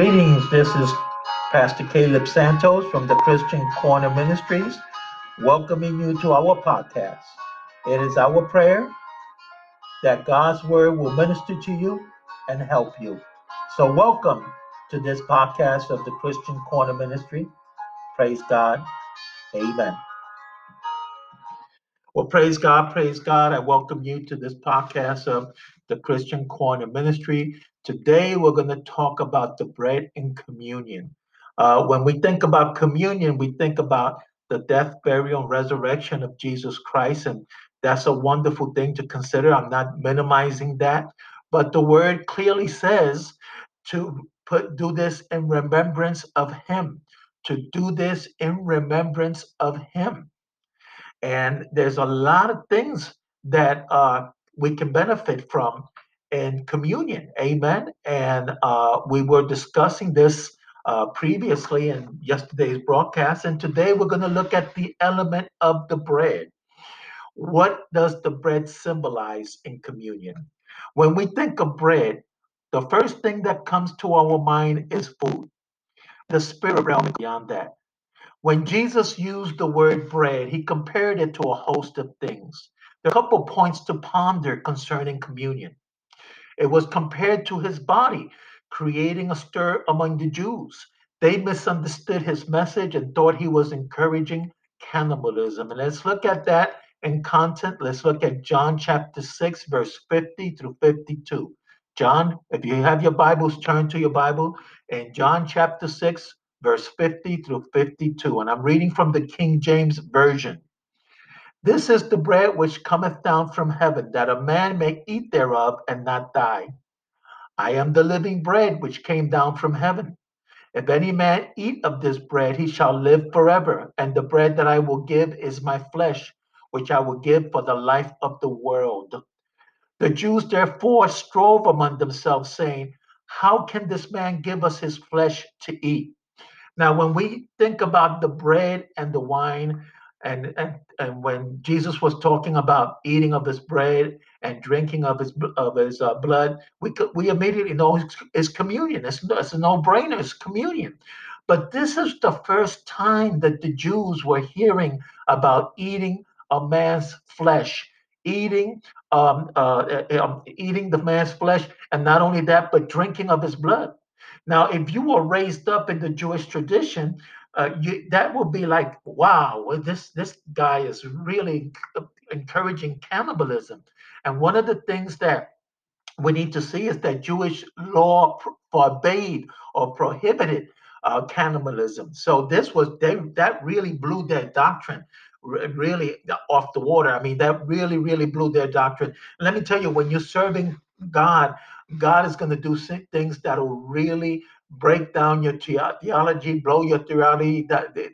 Greetings, this is Pastor Caleb Santos from the Christian Corner Ministries, welcoming you to our podcast. It is our prayer that God's word will minister to you and help you. So, welcome to this podcast of the Christian Corner Ministry. Praise God. Amen. Well, praise God, praise God. I welcome you to this podcast of the Christian Corner Ministry. Today, we're going to talk about the bread and communion. Uh, when we think about communion, we think about the death, burial, and resurrection of Jesus Christ, and that's a wonderful thing to consider. I'm not minimizing that, but the word clearly says to put do this in remembrance of Him. To do this in remembrance of Him. And there's a lot of things that uh, we can benefit from in communion. Amen. And uh, we were discussing this uh, previously in yesterday's broadcast. And today we're going to look at the element of the bread. What does the bread symbolize in communion? When we think of bread, the first thing that comes to our mind is food. The spirit realm beyond that. When Jesus used the word bread, he compared it to a host of things. There are a couple points to ponder concerning communion. It was compared to his body, creating a stir among the Jews. They misunderstood his message and thought he was encouraging cannibalism. And let's look at that in content. Let's look at John chapter 6, verse 50 through 52. John, if you have your Bibles, turn to your Bible in John chapter 6, verse 50 through 52. And I'm reading from the King James Version. This is the bread which cometh down from heaven, that a man may eat thereof and not die. I am the living bread which came down from heaven. If any man eat of this bread, he shall live forever. And the bread that I will give is my flesh, which I will give for the life of the world. The Jews therefore strove among themselves, saying, How can this man give us his flesh to eat? Now, when we think about the bread and the wine, and, and and when Jesus was talking about eating of his bread and drinking of his of his uh, blood, we we immediately know it's, it's communion. It's, it's a no brainer. It's communion. But this is the first time that the Jews were hearing about eating a man's flesh, eating um, uh, uh eating the man's flesh, and not only that, but drinking of his blood. Now, if you were raised up in the Jewish tradition, uh, you, that would be like, wow, this this guy is really encouraging cannibalism. And one of the things that we need to see is that Jewish law forbade or prohibited uh, cannibalism. So this was they, that really blew their doctrine really off the water. I mean, that really, really blew their doctrine. let me tell you, when you're serving God, God is going to do things that will really break down your theology, blow your theology,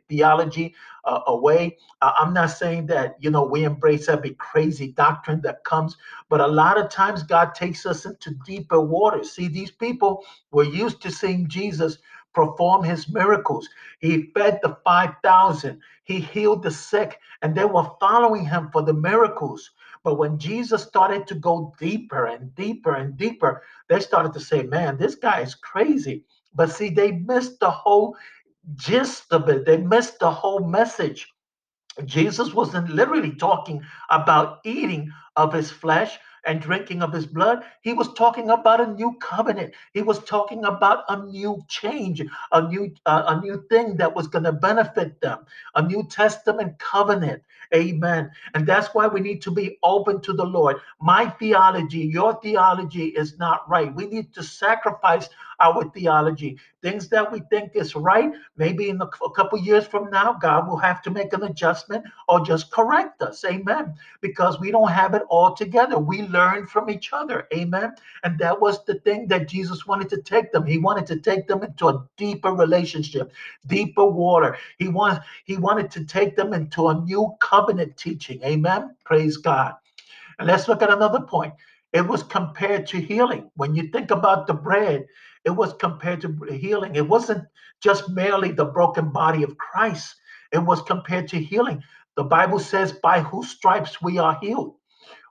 theology uh, away. Uh, I'm not saying that you know we embrace every crazy doctrine that comes, but a lot of times God takes us into deeper waters. See, these people were used to seeing Jesus perform his miracles. He fed the 5,000, he healed the sick, and they were following him for the miracles. But when Jesus started to go deeper and deeper and deeper, they started to say, man, this guy is crazy. But see, they missed the whole gist of it, they missed the whole message. Jesus wasn't literally talking about eating of his flesh, and drinking of his blood. He was talking about a new covenant. He was talking about a new change, a new uh, a new thing that was going to benefit them, a New Testament covenant. Amen. And that's why we need to be open to the Lord. My theology, your theology is not right. We need to sacrifice our theology. Things that we think is right, maybe in a, a couple years from now, God will have to make an adjustment or just correct us. Amen. Because we don't have it all together. We learn from each other. Amen. And that was the thing that Jesus wanted to take them. He wanted to take them into a deeper relationship, deeper water. He wants he wanted to take them into a new covenant teaching. Amen. Praise God. And let's look at another point. It was compared to healing. When you think about the bread, it was compared to healing. It wasn't just merely the broken body of Christ, it was compared to healing. The Bible says, by whose stripes we are healed.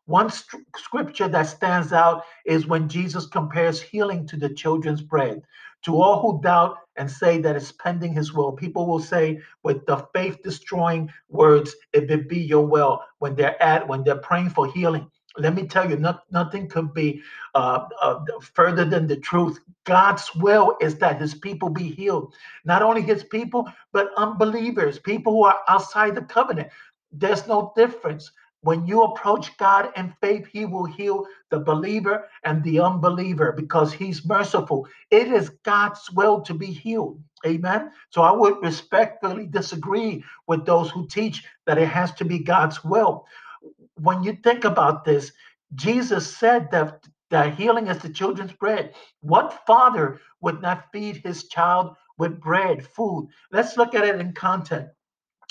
One st- scripture that stands out is when Jesus compares healing to the children's bread. To all who doubt and say that it's pending his will, people will say with the faith destroying words, if it be your will, when they're at, when they're praying for healing. Let me tell you, not, nothing could be uh, uh, further than the truth. God's will is that his people be healed. Not only his people, but unbelievers, people who are outside the covenant. There's no difference. When you approach God in faith, He will heal the believer and the unbeliever because He's merciful. It is God's will to be healed. Amen. So I would respectfully disagree with those who teach that it has to be God's will. When you think about this, Jesus said that, that healing is the children's bread. What father would not feed his child with bread, food? Let's look at it in context.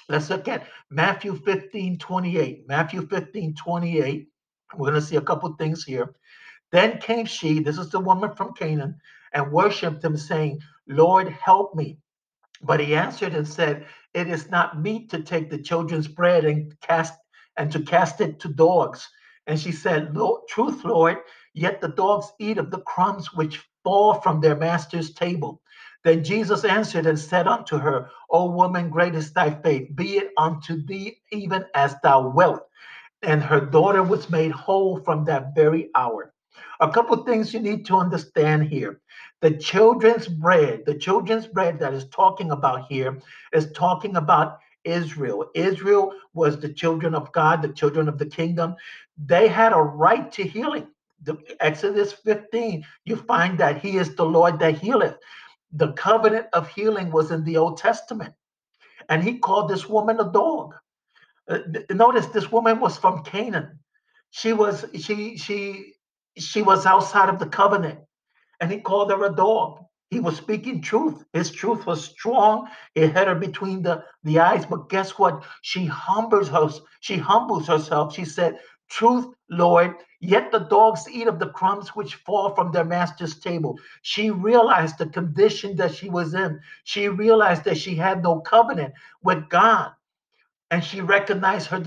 Let's look at Matthew 15 28. Matthew 15 28. We're going to see a couple things here. Then came she, this is the woman from Canaan, and worshiped him, saying, Lord, help me. But he answered and said, It is not meet to take the children's bread and cast and to cast it to dogs. And she said, Truth, Lord, yet the dogs eat of the crumbs which fall from their master's table. Then Jesus answered and said unto her, O woman, great is thy faith, be it unto thee even as thou wilt. And her daughter was made whole from that very hour. A couple things you need to understand here. The children's bread, the children's bread that is talking about here is talking about Israel. Israel was the children of God, the children of the kingdom. They had a right to healing. The Exodus 15, you find that he is the Lord that healeth the covenant of healing was in the Old Testament. And he called this woman a dog. Uh, notice this woman was from Canaan. She was she she she was outside of the covenant, and he called her a dog. He was speaking truth. His truth was strong. It hit her between the, the eyes. But guess what? She humbles her, she humbles herself. She said, Truth, Lord, yet the dogs eat of the crumbs which fall from their master's table. She realized the condition that she was in. She realized that she had no covenant with God. And she recognized her,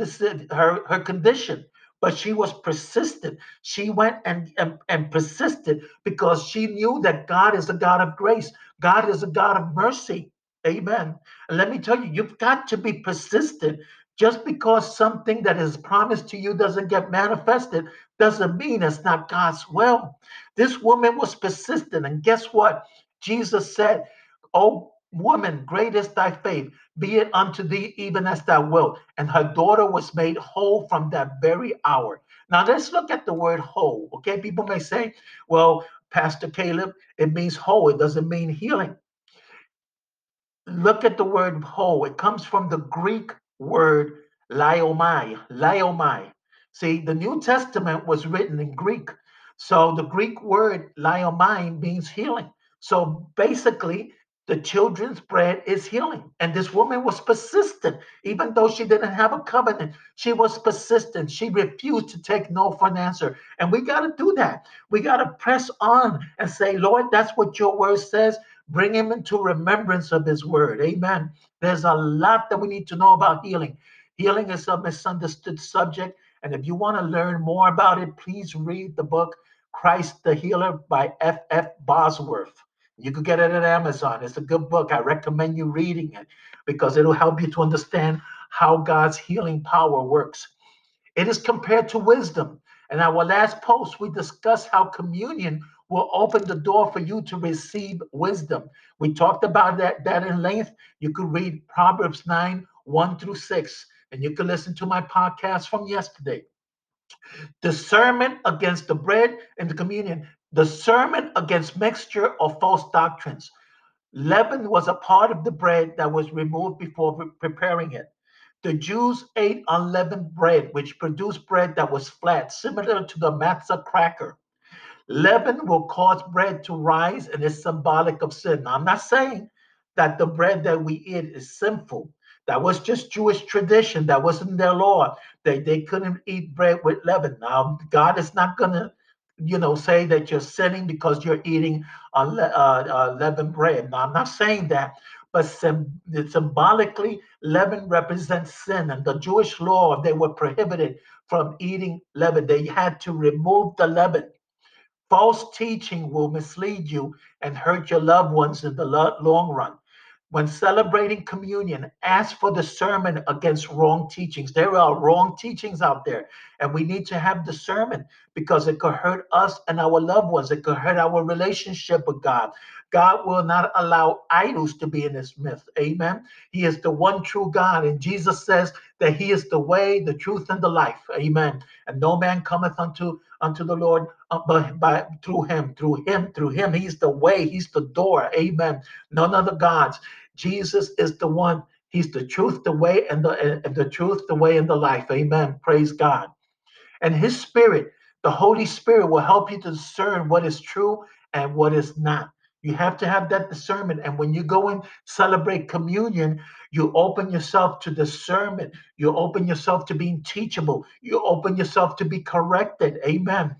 her, her condition but she was persistent. She went and, and, and persisted because she knew that God is a God of grace, God is a God of mercy. Amen. And let me tell you, you've got to be persistent just because something that is promised to you doesn't get manifested doesn't mean it's not God's will. This woman was persistent. And guess what? Jesus said, Oh, woman, great is thy faith. Be it unto thee even as thou wilt. And her daughter was made whole from that very hour. Now let's look at the word whole. Okay, people may say, well, Pastor Caleb, it means whole, it doesn't mean healing. Look at the word whole. It comes from the Greek word laomai, laomai. See, the New Testament was written in Greek. So the Greek word laomai means healing. So basically, the children's bread is healing. And this woman was persistent, even though she didn't have a covenant. She was persistent. She refused to take no for an answer. And we got to do that. We got to press on and say, Lord, that's what your word says. Bring him into remembrance of his word. Amen. There's a lot that we need to know about healing. Healing is a misunderstood subject. And if you want to learn more about it, please read the book Christ the Healer by F. F. Bosworth. You could get it at Amazon. It's a good book. I recommend you reading it because it'll help you to understand how God's healing power works. It is compared to wisdom. In our last post, we discussed how communion will open the door for you to receive wisdom. We talked about that, that in length. You could read Proverbs 9, 1 through 6, and you can listen to my podcast from yesterday. Discernment against the bread and the communion the sermon against mixture of false doctrines. Leaven was a part of the bread that was removed before preparing it. The Jews ate unleavened bread, which produced bread that was flat, similar to the matzah cracker. Leaven will cause bread to rise and is symbolic of sin. Now, I'm not saying that the bread that we eat is sinful. That was just Jewish tradition. That wasn't their law. They, they couldn't eat bread with leaven. Now, God is not going to you know, say that you're sinning because you're eating uh, uh, leavened bread. Now, I'm not saying that, but symbolically, leaven represents sin. And the Jewish law, they were prohibited from eating leaven. They had to remove the leaven. False teaching will mislead you and hurt your loved ones in the long run. When celebrating communion, ask for discernment against wrong teachings. There are wrong teachings out there, and we need to have discernment because it could hurt us and our loved ones. It could hurt our relationship with God. God will not allow idols to be in this myth. Amen. He is the one true God. And Jesus says that He is the way, the truth, and the life. Amen. And no man cometh unto unto the Lord uh, but by through him, through him, through him. He's the way, he's the door. Amen. None other gods. Jesus is the one. He's the truth, the way, and the and the truth, the way, and the life. Amen. Praise God. And his spirit, the Holy Spirit, will help you to discern what is true and what is not. You have to have that discernment. And when you go and celebrate communion, you open yourself to discernment. You open yourself to being teachable. You open yourself to be corrected. Amen.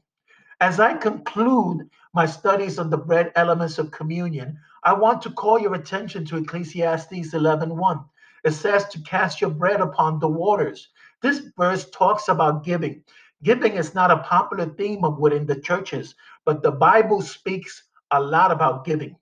As I conclude my studies on the bread elements of communion, I want to call your attention to Ecclesiastes 11:1. It says to cast your bread upon the waters. This verse talks about giving. Giving is not a popular theme within the churches, but the Bible speaks a lot about giving.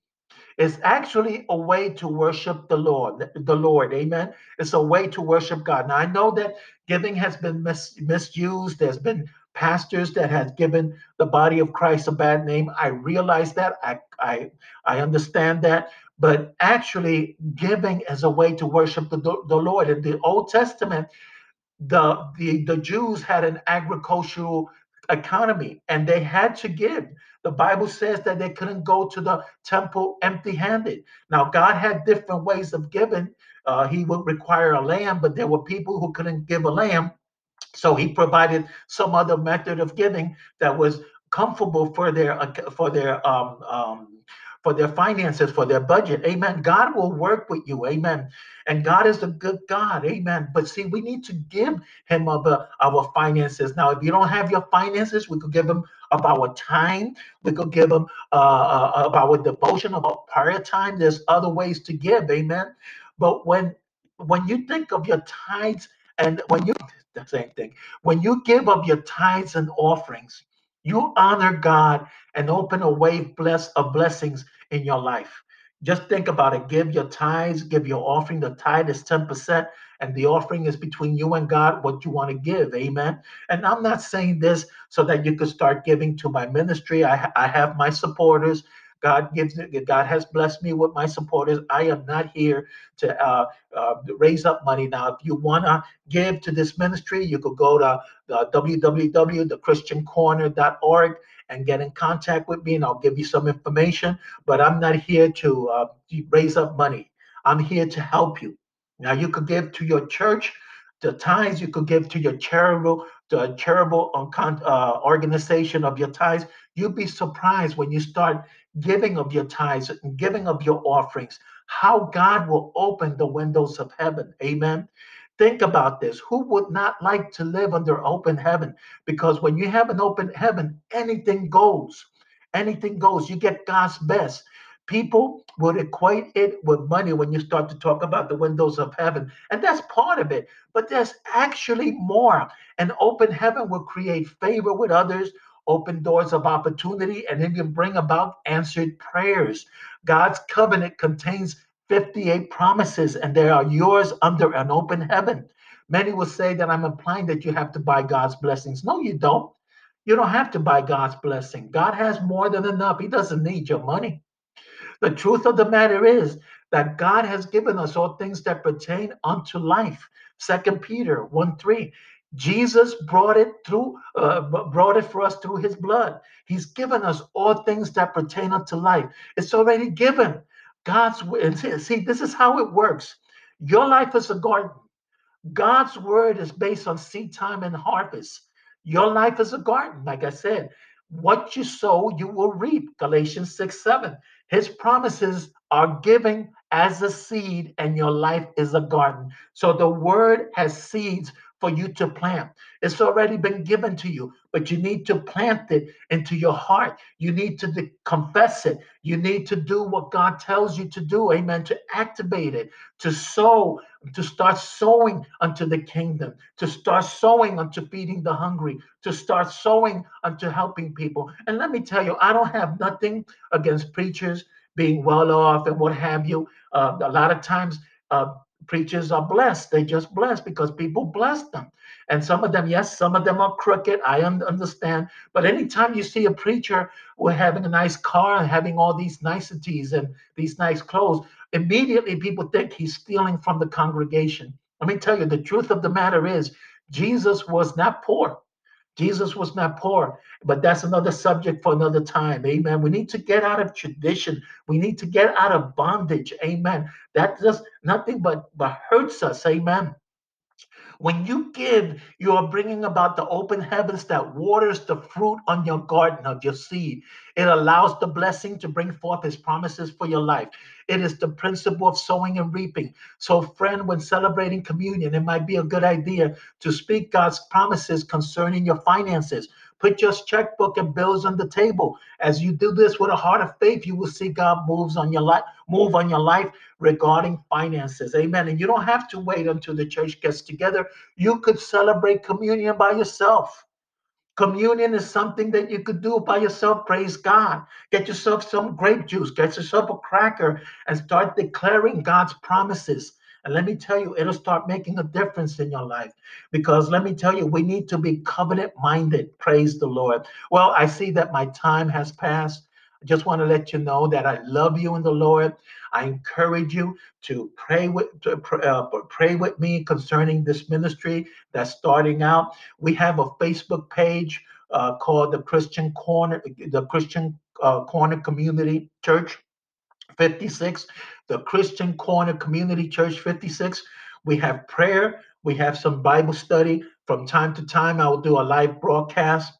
It's actually a way to worship the Lord, the Lord. Amen. It's a way to worship God. Now I know that giving has been mis- misused. There's been pastors that has given the body of Christ a bad name. I realize that. I I I understand that. But actually, giving as a way to worship the, the Lord. In the Old Testament, the, the the Jews had an agricultural economy and they had to give. The Bible says that they couldn't go to the temple empty handed. Now, God had different ways of giving. Uh, he would require a lamb, but there were people who couldn't give a lamb. So he provided some other method of giving that was comfortable for their for their um, um, for their finances, for their budget. Amen. God will work with you. Amen. And God is a good God. Amen. But see, we need to give him of uh, our finances. Now, if you don't have your finances, we could give him of our time. We could give him uh, uh, of our devotion, of our prayer time. There's other ways to give. Amen. But when when you think of your tithes and when you the same thing, when you give up your tithes and offerings, you honor God and open a way bless, of blessings in your life. Just think about it. Give your tithes, give your offering. The tithe is 10%, and the offering is between you and God what you want to give. Amen. And I'm not saying this so that you could start giving to my ministry. I, I have my supporters. God gives. God has blessed me with my supporters. I am not here to uh, uh, raise up money. Now, if you want to give to this ministry, you could go to uh, www.thechristiancorner.org and get in contact with me, and I'll give you some information. But I'm not here to uh, raise up money. I'm here to help you. Now, you could give to your church. The tithes you could give to your charitable, the charitable uh, organization of your tithes. You'd be surprised when you start giving of your tithes and giving of your offerings, how God will open the windows of heaven. Amen. Think about this. Who would not like to live under open heaven? Because when you have an open heaven, anything goes. Anything goes. You get God's best. People would equate it with money when you start to talk about the windows of heaven. And that's part of it. But there's actually more. An open heaven will create favor with others, open doors of opportunity, and even bring about answered prayers. God's covenant contains 58 promises, and they are yours under an open heaven. Many will say that I'm implying that you have to buy God's blessings. No, you don't. You don't have to buy God's blessing. God has more than enough. He doesn't need your money. The truth of the matter is that God has given us all things that pertain unto life. Second Peter 1 3. Jesus brought it through, uh, brought it for us through his blood. He's given us all things that pertain unto life. It's already given. God's see, this is how it works. Your life is a garden. God's word is based on seed time and harvest. Your life is a garden, like I said. What you sow, you will reap. Galatians 6 7. His promises are given as a seed, and your life is a garden. So the word has seeds for you to plant. It's already been given to you, but you need to plant it into your heart. You need to de- confess it. You need to do what God tells you to do. Amen. To activate it, to sow, to start sowing unto the kingdom, to start sowing unto feeding the hungry, to start sowing unto helping people. And let me tell you, I don't have nothing against preachers being well off and what have you. Uh, a lot of times, uh, preachers are blessed. They just blessed because people bless them. And some of them, yes, some of them are crooked. I understand. But anytime you see a preacher with having a nice car and having all these niceties and these nice clothes, immediately people think he's stealing from the congregation. Let me tell you, the truth of the matter is, Jesus was not poor. Jesus was not poor, but that's another subject for another time. Amen. We need to get out of tradition. We need to get out of bondage. Amen. That does nothing but, but hurts us. Amen. When you give, you are bringing about the open heavens that waters the fruit on your garden of your seed. It allows the blessing to bring forth his promises for your life. It is the principle of sowing and reaping. So, friend, when celebrating communion, it might be a good idea to speak God's promises concerning your finances. Put your checkbook and bills on the table. As you do this with a heart of faith, you will see God moves on your life, move on your life regarding finances. Amen. And you don't have to wait until the church gets together. You could celebrate communion by yourself. Communion is something that you could do by yourself. Praise God. Get yourself some grape juice, get yourself a cracker, and start declaring God's promises. And let me tell you, it'll start making a difference in your life. Because let me tell you, we need to be covenant minded. Praise the Lord. Well, I see that my time has passed. Just want to let you know that I love you in the Lord. I encourage you to pray with to, uh, pray with me concerning this ministry that's starting out. We have a Facebook page uh, called the Christian Corner, the Christian uh, Corner Community Church. 56, the Christian Corner Community Church 56. We have prayer, we have some Bible study. From time to time, I will do a live broadcast.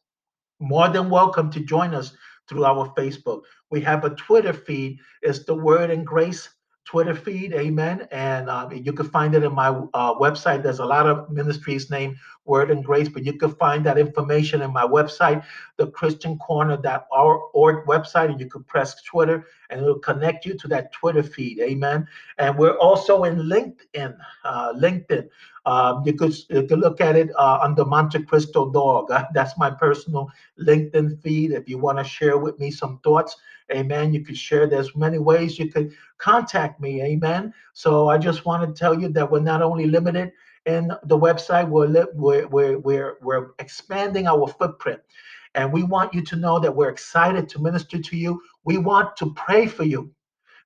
More than welcome to join us through our Facebook. We have a Twitter feed. It's the Word and Grace Twitter feed. Amen. And uh, you can find it in my uh, website. There's a lot of ministries named Word and Grace, but you can find that information in my website, the ChristianCorner.org website, and you can press Twitter and it'll connect you to that Twitter feed. Amen. And we're also in LinkedIn. Uh, LinkedIn. Um, you could you could look at it uh, under Monte Cristo Dog. that's my personal LinkedIn feed. If you want to share with me some thoughts, Amen. You could share. There's many ways you could contact me. Amen. So I just want to tell you that we're not only limited in the website, we're, we're, we're, we're, we're expanding our footprint. And we want you to know that we're excited to minister to you. We want to pray for you.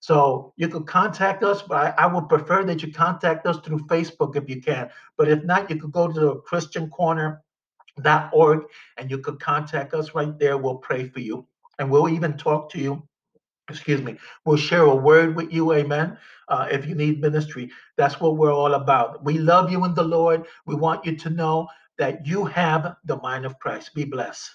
So you could contact us, but I, I, would prefer that you contact us through Facebook if you can. But if not, you could go to christiancorner.org and you could contact us right there. We'll pray for you. And we'll even talk to you excuse me, we'll share a word with you, amen. Uh, if you need ministry, that's what we're all about. We love you in the Lord. We want you to know that you have the mind of Christ. Be blessed.